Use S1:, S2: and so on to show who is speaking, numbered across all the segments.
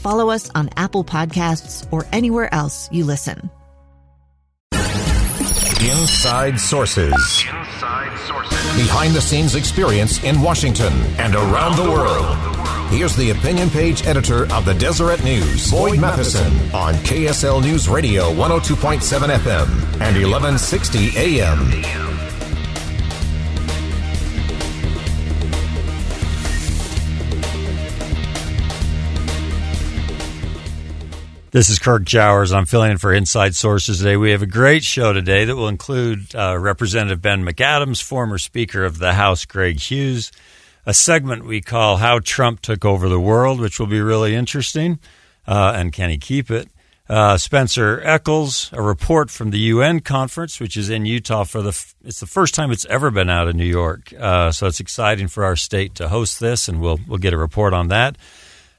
S1: follow us on Apple Podcasts, or anywhere else you listen.
S2: Inside Sources. Inside Sources. Behind the scenes experience in Washington and around the world. Here's the opinion page editor of the Deseret News, Boyd Matheson, on KSL News Radio 102.7 FM and 1160 AM.
S3: This is Kirk Jowers. I'm filling in for Inside Sources today. We have a great show today that will include uh, Representative Ben McAdams, former Speaker of the House Greg Hughes, a segment we call How Trump Took Over the World, which will be really interesting. Uh, and can he keep it? Uh, Spencer Eccles, a report from the UN conference, which is in Utah for the. F- it's the first time it's ever been out of New York, uh, so it's exciting for our state to host this, and we'll we'll get a report on that.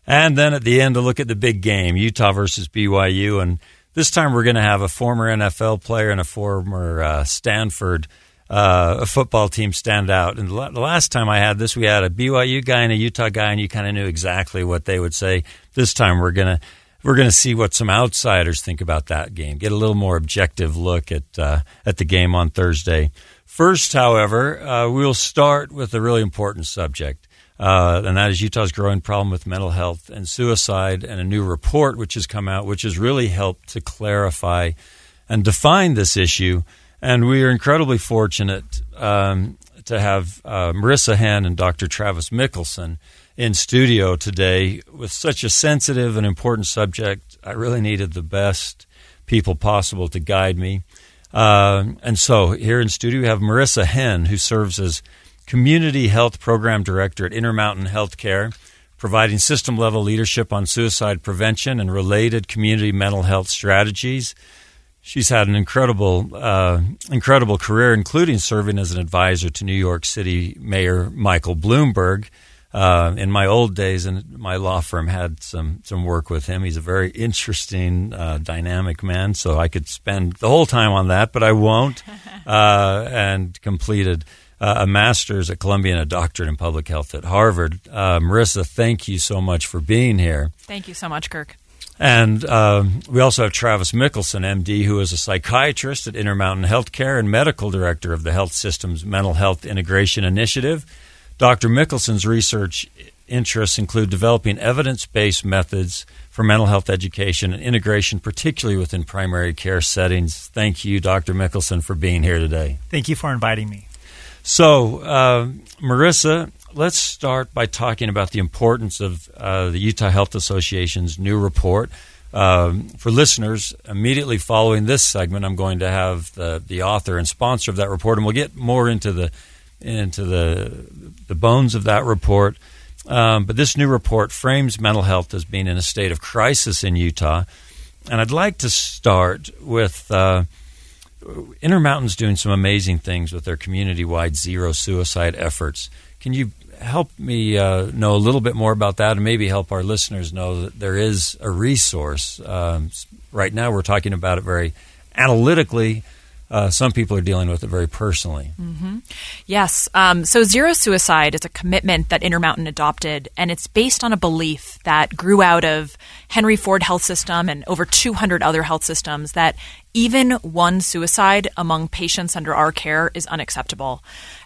S3: And then at the end, to look at the big game, Utah versus BYU. And this time we're going to have a former NFL player and a former uh, Stanford uh, football team stand out. And the last time I had this, we had a BYU guy and a Utah guy, and you kind of knew exactly what they would say. This time we're going to we're going to see what some outsiders think about that game. Get a little more objective look at uh, at the game on Thursday. First, however, uh, we'll start with a really important subject uh, and that is Utah's growing problem with mental health and suicide, and a new report which has come out, which has really helped to clarify and define this issue. And we are incredibly fortunate um, to have uh, Marissa Henn and Dr. Travis Mickelson in studio today with such a sensitive and important subject. I really needed the best people possible to guide me. Uh, and so here in studio, we have Marissa Henn, who serves as Community Health Program Director at Intermountain Healthcare, providing system level leadership on suicide prevention and related community mental health strategies. She's had an incredible, uh, incredible career, including serving as an advisor to New York City Mayor Michael Bloomberg. Uh, in my old days, and my law firm had some some work with him. He's a very interesting, uh, dynamic man. So I could spend the whole time on that, but I won't. Uh, and completed uh, a master's at Columbia and a doctorate in public health at Harvard. Uh, Marissa, thank you so much for being here.
S4: Thank you so much, Kirk.
S3: And um, we also have Travis Mickelson, MD, who is a psychiatrist at Intermountain Healthcare and medical director of the Health Systems Mental Health Integration Initiative. Dr. Mickelson's research interests include developing evidence based methods for mental health education and integration, particularly within primary care settings. Thank you, Dr. Mickelson, for being here today.
S5: Thank you for inviting me.
S3: So, uh, Marissa, let's start by talking about the importance of uh, the Utah Health Association's new report. Um, for listeners, immediately following this segment, I'm going to have the, the author and sponsor of that report, and we'll get more into the into the the bones of that report. Um, but this new report frames mental health as being in a state of crisis in Utah, and I'd like to start with. Uh, Intermountain's doing some amazing things with their community-wide zero suicide efforts. Can you help me uh, know a little bit more about that, and maybe help our listeners know that there is a resource? Um, right now, we're talking about it very analytically. Uh, some people are dealing with it very personally.
S4: Mm-hmm. Yes. Um, so, zero suicide is a commitment that Intermountain adopted, and it's based on a belief that grew out of Henry Ford Health System and over 200 other health systems that Even one suicide among patients under our care is unacceptable.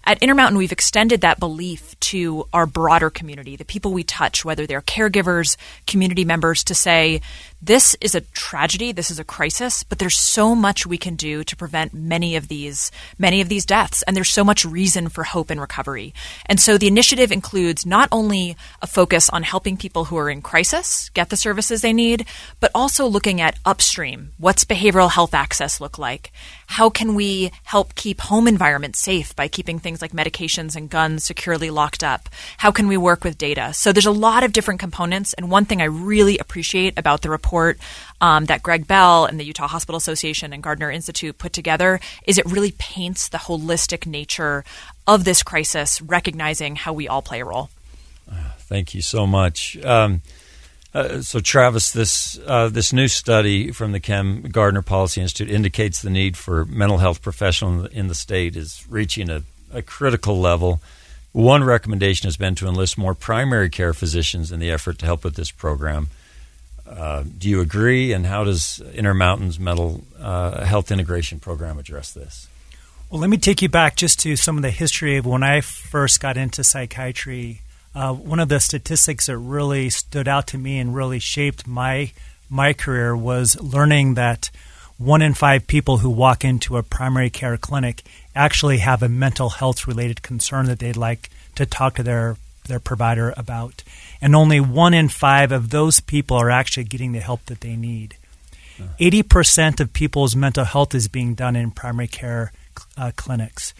S4: At Intermountain, we've extended that belief to our broader community, the people we touch, whether they're caregivers, community members, to say, this is a tragedy, this is a crisis, but there's so much we can do to prevent many of these many of these deaths and there's so much reason for hope and recovery. And so the initiative includes not only a focus on helping people who are in crisis get the services they need, but also looking at upstream. What's behavioral health access look like? How can we help keep home environments safe by keeping things like medications and guns securely locked up? How can we work with data? So there's a lot of different components. And one thing I really appreciate about the report um, that Greg Bell and the Utah Hospital Association and Gardner Institute put together is it really paints the holistic nature of this crisis, recognizing how we all play a role.
S3: Thank you so much. Um, uh, so, Travis, this uh, this new study from the Kem Gardner Policy Institute indicates the need for mental health professionals in the state is reaching a, a critical level. One recommendation has been to enlist more primary care physicians in the effort to help with this program. Uh, do you agree? And how does Intermountain's mental uh, health integration program address this?
S5: Well, let me take you back just to some of the history of when I first got into psychiatry uh, one of the statistics that really stood out to me and really shaped my my career was learning that one in five people who walk into a primary care clinic actually have a mental health related concern that they'd like to talk to their their provider about, and only one in five of those people are actually getting the help that they need. Eighty percent of people's mental health is being done in primary care uh, clinics.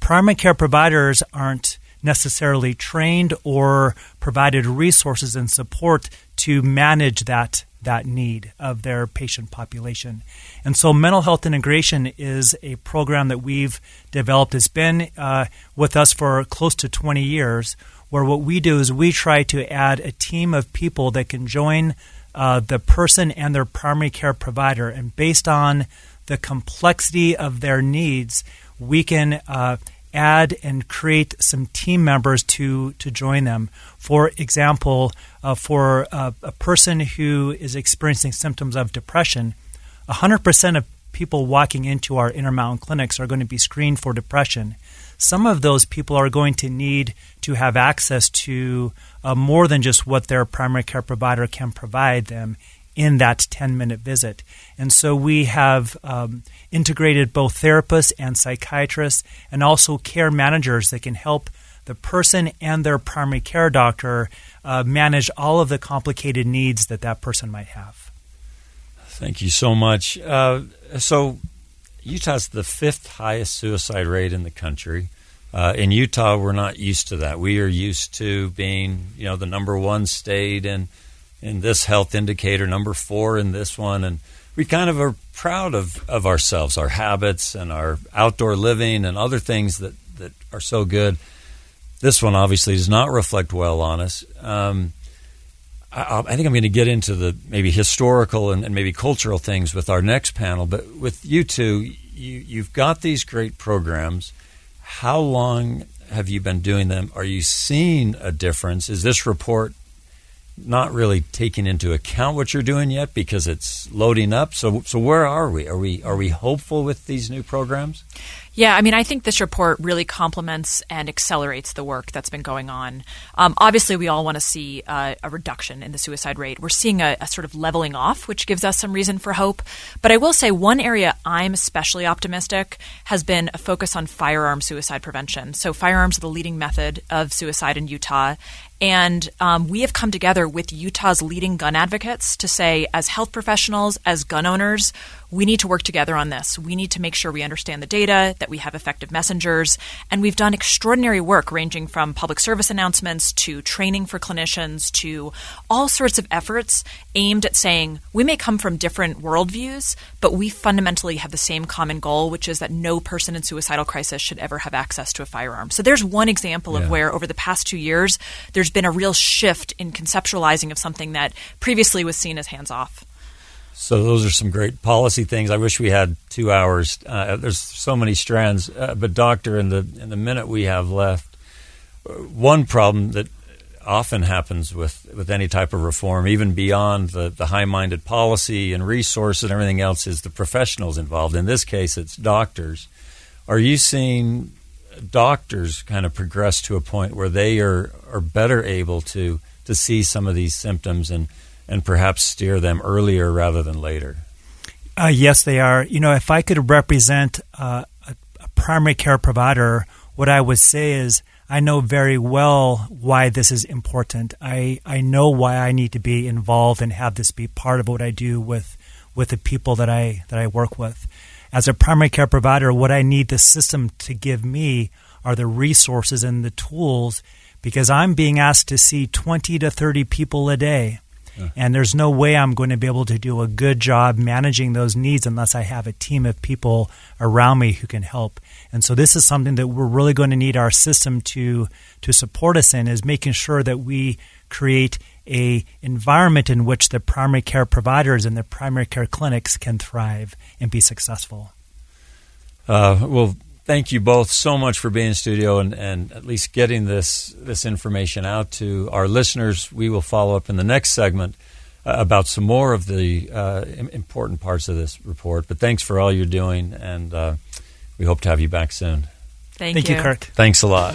S5: Primary care providers aren't necessarily trained or provided resources and support to manage that that need of their patient population. And so mental health integration is a program that we've developed. It's been uh, with us for close to 20 years, where what we do is we try to add a team of people that can join uh, the person and their primary care provider. And based on the complexity of their needs, we can uh, add and create some team members to, to join them. For example, uh, for a, a person who is experiencing symptoms of depression, 100% of people walking into our Intermountain clinics are going to be screened for depression. Some of those people are going to need to have access to uh, more than just what their primary care provider can provide them in that 10 minute visit. And so we have um, integrated both therapists and psychiatrists and also care managers that can help the person and their primary care doctor uh, manage all of the complicated needs that that person might have.
S3: Thank you so much. Uh, so, Utah's the fifth highest suicide rate in the country. Uh, in Utah, we're not used to that. We are used to being, you know, the number one state in in this health indicator, number four in this one, and we kind of are proud of, of ourselves, our habits, and our outdoor living, and other things that, that are so good. This one obviously does not reflect well on us. Um, I, I, think I'm going to get into the maybe historical and, and, maybe cultural things with our next panel, but with you two, you, you've got these great programs. How long have you been doing them? Are you seeing a difference? Is this report not really taking into account what you're doing yet because it's loading up. So, so where are we? Are we are we hopeful with these new programs?
S4: Yeah, I mean, I think this report really complements and accelerates the work that's been going on. Um, obviously, we all want to see uh, a reduction in the suicide rate. We're seeing a, a, sort of leveling off, which gives us some reason for hope. But I will say one area I'm especially optimistic has been a focus on firearm suicide prevention. So, firearms are the leading method of suicide in Utah. And um, we have come together with Utah's leading gun advocates to say, as health professionals, as gun owners, we need to work together on this. We need to make sure we understand the data, that we have effective messengers. And we've done extraordinary work ranging from public service announcements to training for clinicians to all sorts of efforts aimed at saying we may come from different worldviews, but we fundamentally have the same common goal, which is that no person in suicidal crisis should ever have access to a firearm. So there's one example yeah. of where over the past two years, there's been a real shift in conceptualizing of something that previously was seen as hands off.
S3: So those are some great policy things. I wish we had two hours. Uh, there's so many strands. Uh, but doctor, in the in the minute we have left, uh, one problem that often happens with, with any type of reform, even beyond the, the high minded policy and resources and everything else, is the professionals involved. In this case, it's doctors. Are you seeing doctors kind of progress to a point where they are, are better able to, to see some of these symptoms and, and perhaps steer them earlier rather than later?
S5: Uh, yes, they are. You know, if I could represent uh, a, a primary care provider, what I would say is I know very well why this is important. I, I know why I need to be involved and have this be part of what I do with with the people that I that I work with. As a primary care provider, what I need the system to give me are the resources and the tools because I'm being asked to see 20 to 30 people a day. And there's no way I'm going to be able to do a good job managing those needs unless I have a team of people around me who can help. And so this is something that we're really going to need our system to to support us in is making sure that we create a environment in which the primary care providers and the primary care clinics can thrive and be successful.
S3: Uh, well, thank you both so much for being in studio and, and at least getting this this information out to our listeners. We will follow up in the next segment uh, about some more of the uh, important parts of this report. But thanks for all you're doing, and uh, we hope to have you back soon.
S4: Thank,
S5: Thank you, Kirk.
S3: Thanks a lot.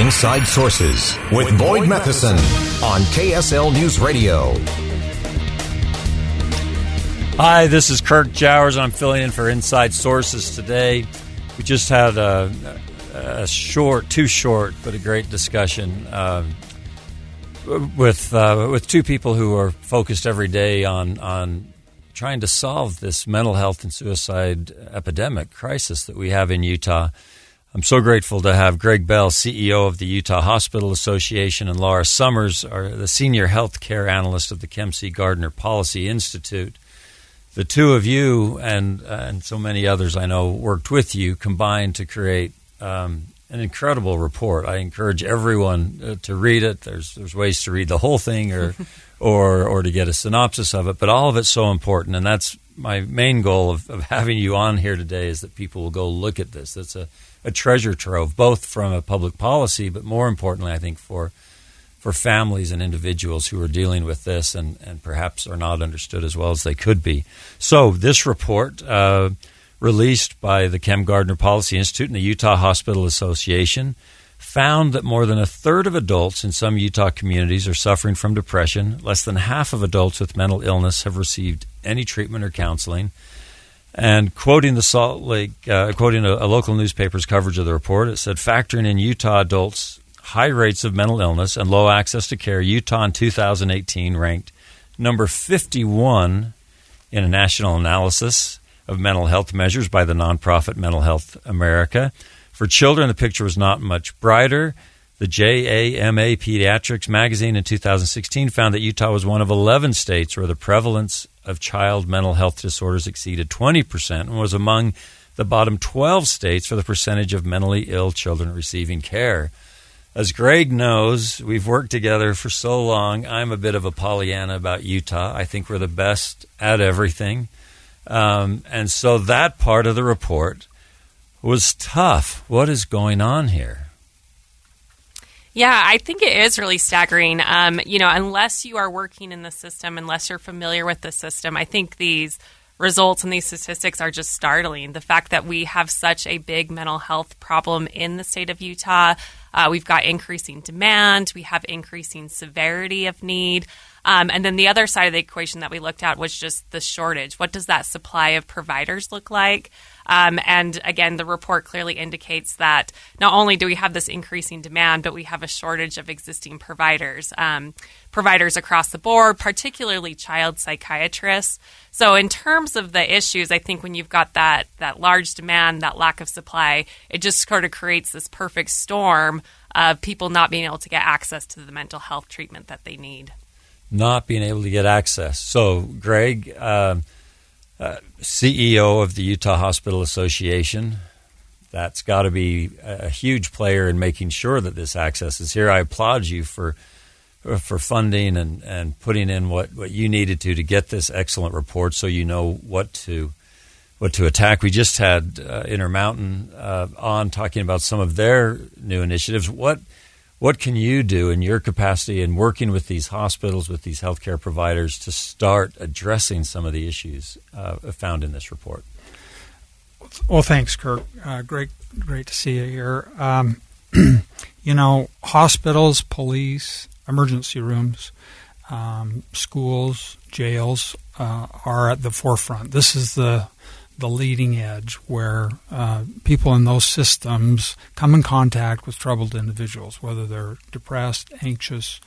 S2: Inside Sources with Boyd Matheson on KSL News Radio.
S3: Hi, this is Kirk Jowers. I'm filling in for Inside Sources today. We just had a, a short, too short, but a great discussion uh, with uh, with two people who are focused every day on on trying to solve this mental health and suicide epidemic crisis that we have in Utah. I'm so grateful to have Greg Bell, CEO of the Utah Hospital Association, and Laura Summers, the senior health care analyst of the Kem C. Gardner Policy Institute the two of you and and so many others I know worked with you combined to create um, an incredible report. I encourage everyone uh, to read it. There's there's ways to read the whole thing or or or to get a synopsis of it, but all of it's so important, and that's my main goal of, of having you on here today is that people will go look at this. It's a, a treasure trove, both from a public policy, but more importantly, I think for for families and individuals who are dealing with this and, and perhaps are not understood as well as they could be. So, this report, uh, released by the Kem Gardner Policy Institute and the Utah Hospital Association, found that more than a third of adults in some Utah communities are suffering from depression. Less than half of adults with mental illness have received any treatment or counseling. And quoting the Salt Lake, uh, quoting a, a local newspaper's coverage of the report, it said, factoring in Utah adults high rates of mental illness and low access to care, Utah in 2018 ranked number 51 in a national analysis of mental health measures by the nonprofit Mental Health America. For children, the picture was not much brighter. The JAMA Pediatrics magazine in 2016 found that Utah was one of 11 states where the prevalence of child mental health disorders exceeded 20% and was among the bottom 12 states for the percentage of mentally ill children receiving care. As Greg knows, we've worked together for so long. I'm a bit of a Pollyanna about Utah. I think we're the best at everything. Um, and so that part of the report was tough. What is going on here?
S6: Yeah, I think it is really staggering. Um, you know, unless you are working in the system, unless you're familiar with the system, I think these results and these statistics are just startling. The fact that we have such a big mental health problem in the state of Utah, uh, we've got increasing demand, we have increasing severity of need. Um, and then the other side of the equation that we looked at was just the shortage. What does that supply of providers look like? Um, and again, the report clearly indicates that not only do we have this increasing demand, but we have a shortage of existing providers, um, providers across the board, particularly child psychiatrists. So, in terms of the issues, I think when you've got that that large demand, that lack of supply, it just sort of creates this perfect storm of people not being able to get access to the mental health treatment that they need.
S3: Not being able to get access. So, Greg. Uh, uh, CEO of the Utah Hospital Association. That's got to be a huge player in making sure that this access is here. I applaud you for for funding and, and putting in what, what you needed to to get this excellent report, so you know what to what to attack. We just had uh, Intermountain uh, on talking about some of their new initiatives. What what can you do in your capacity in working with these hospitals, with these healthcare providers to start addressing some of the issues uh, found in this report?
S7: Well, thanks, Kirk. Uh, great, great to see you here. Um, you know, hospitals, police, emergency rooms, um, schools, jails uh, are at the forefront. This is the the leading edge where uh, people in those systems come in contact with troubled individuals, whether they're depressed, anxious,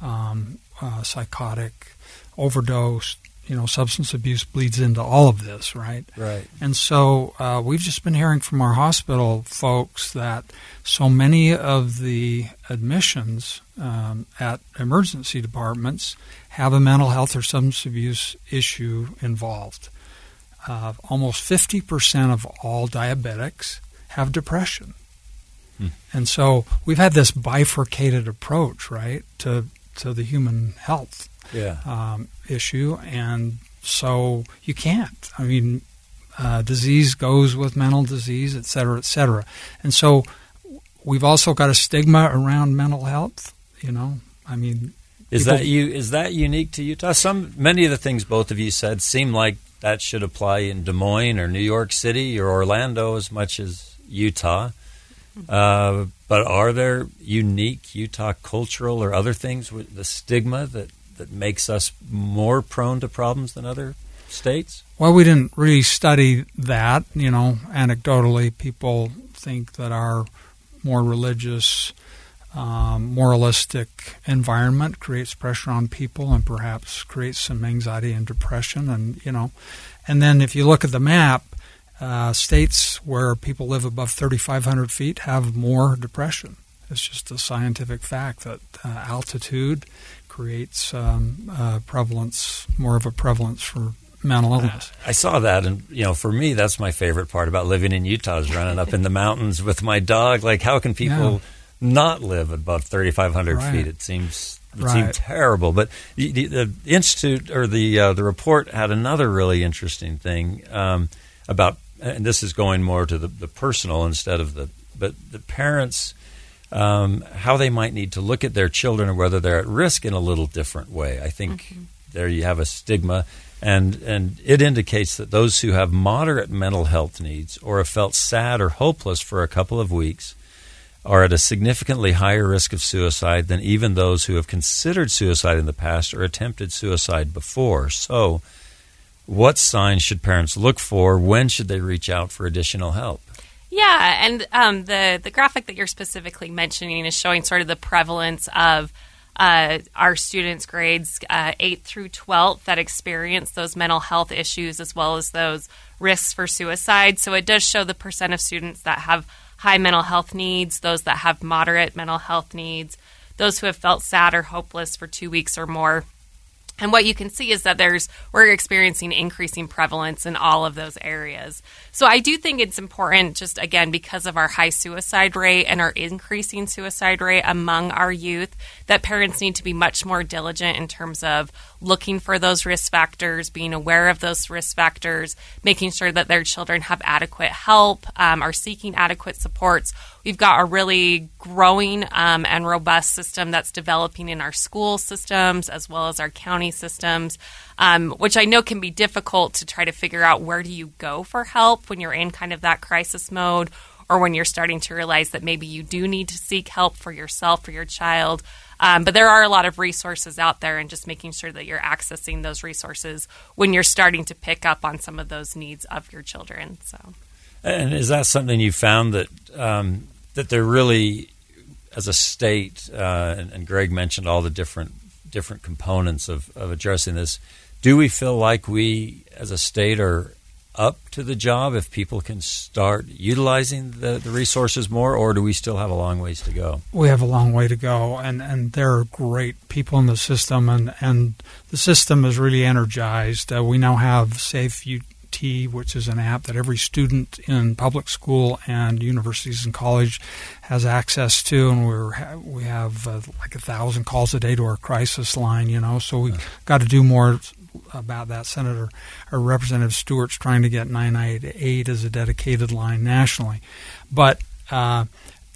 S7: um, uh, psychotic, overdosed. You know, substance abuse bleeds into all of this, right?
S3: Right.
S7: And so uh, we've just been hearing from our hospital folks that so many of the admissions um, at emergency departments have a mental health or substance abuse issue involved uh, almost 50% of all diabetics have depression. Hmm. And so we've had this bifurcated approach, right, to, to the human health
S3: yeah.
S7: um, issue. And so you can't. I mean, uh, disease goes with mental disease, et cetera, et cetera. And so we've also got a stigma around mental health, you know. I mean,
S3: is that you? Is that unique to Utah? Some many of the things both of you said seem like that should apply in Des Moines or New York City or Orlando as much as Utah. Uh, but are there unique Utah cultural or other things with the stigma that, that makes us more prone to problems than other states?
S7: Well, we didn't really study that. You know, anecdotally, people think that our more religious um, moralistic environment creates pressure on people and perhaps creates some anxiety and depression and you know and then if you look at the map uh, states where people live above 3500 feet have more depression it's just a scientific fact that uh, altitude creates um, uh, prevalence more of a prevalence for mental illness.
S3: I saw that, and you know, for me, that's my favorite part about living in Utah is running up in the mountains with my dog. Like, how can people yeah not live above 3,500 right. feet. It seems it right. seemed terrible. But the, the, the institute or the uh, the report had another really interesting thing um, about, and this is going more to the, the personal instead of the, but the parents. Um, how they might need to look at their children and whether they're at risk in a little different way. I think mm-hmm. there you have a stigma, and and it indicates that those who have moderate mental health needs or have felt sad or hopeless for a couple of weeks are at a significantly higher risk of suicide than even those who have considered suicide in the past or attempted suicide before. So, what signs should parents look for? When should they reach out for additional help?
S6: Yeah, and um, the the graphic that you're specifically mentioning is showing sort of the prevalence of uh, our students' grades uh, 8 through 12 that experience those mental health issues as well as those risks for suicide. So it does show the percent of students that have high mental health needs, those that have moderate mental health needs, those who have felt sad or hopeless for two weeks or more. And what you can see is that there's we're experiencing increasing prevalence in all of those areas. So I do think it's important just again because of our high suicide rate and our increasing suicide rate among our youth that parents need to be much more diligent in terms of looking for those risk factors, being aware of those risk factors, making sure that their children have adequate help, um, are seeking adequate supports. We've got a really growing um, and robust system that's developing in our school systems as well as our county systems, um, which I know can be difficult to try to figure out where do you go for help when you're in kind of that crisis mode or when you're starting to realize that maybe you do need to seek help for yourself or your child. Um, but there are a lot of resources out there, and just making sure that you're accessing those resources when you're starting to pick up on some of those needs of your children. So,
S3: and is that something you found that um, that they're really, as a state, uh, and, and Greg mentioned all the different different components of, of addressing this. Do we feel like we, as a state, are up to the job if people can start utilizing the, the resources more, or do we still have a long ways to go?
S7: We have a long way to go, and, and there are great people in the system, and, and the system is really energized. Uh, we now have Safe Which is an app that every student in public school and universities and college has access to, and we're we have uh, like a thousand calls a day to our crisis line. You know, so we have got to do more about that. Senator or Representative Stewart's trying to get 998 as a dedicated line nationally, but. Uh,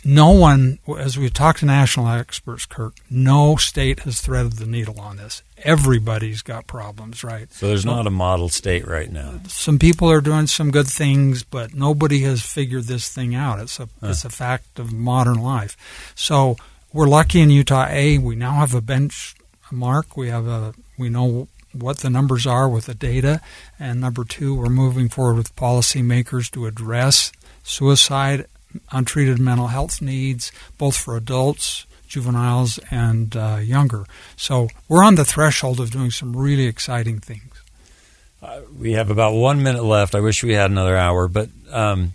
S7: no one, as we've talked to national experts, Kirk, no state has threaded the needle on this. Everybody's got problems, right?
S3: So there's not a model state right now.
S7: Some people are doing some good things, but nobody has figured this thing out. It's a huh. it's a fact of modern life. So we're lucky in Utah. A, we now have a benchmark. We have a we know what the numbers are with the data, and number two, we're moving forward with policymakers to address suicide untreated mental health needs, both for adults, juveniles, and uh, younger. So we're on the threshold of doing some really exciting things.
S3: Uh, we have about one minute left. I wish we had another hour, but um,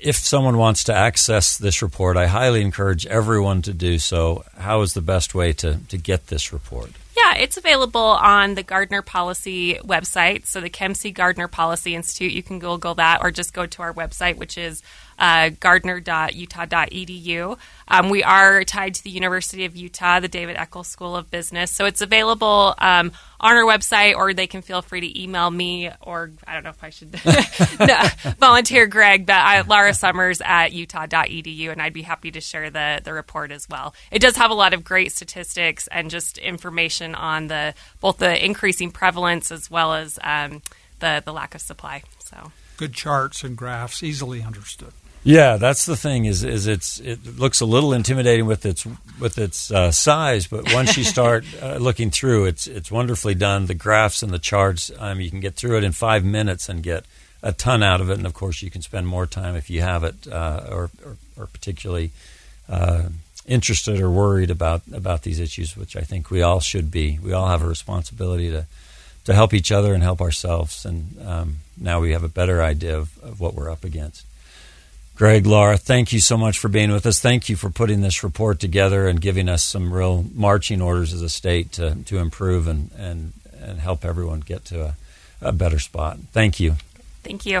S3: if someone wants to access this report, I highly encourage everyone to do so. How is the best way to, to get this report?
S6: Yeah, it's available on the Gardner Policy website. So the Kem C. Gardner Policy Institute, you can Google that or just go to our website, which is uh, gardner.utah.edu. Um, we are tied to the University of Utah, the David Eccles School of Business. So it's available um, on our website, or they can feel free to email me, or I don't know if I should no, volunteer Greg, but I, Laura Summers at utah.edu, and I'd be happy to share the, the report as well. It does have a lot of great statistics and just information on the both the increasing prevalence as well as um, the, the lack of supply. So
S7: good charts and graphs, easily understood.
S3: Yeah, that's the thing. Is is it's it looks a little intimidating with its with its uh, size, but once you start uh, looking through, it's it's wonderfully done. The graphs and the charts, um, you can get through it in five minutes and get a ton out of it. And of course, you can spend more time if you have it, uh, or, or, or particularly uh, interested or worried about about these issues, which I think we all should be. We all have a responsibility to to help each other and help ourselves. And um, now we have a better idea of, of what we're up against. Greg, Laura, thank you so much for being with us. Thank you for putting this report together and giving us some real marching orders as a state to, to improve and, and, and help everyone get to a, a better spot. Thank you.
S6: Thank you.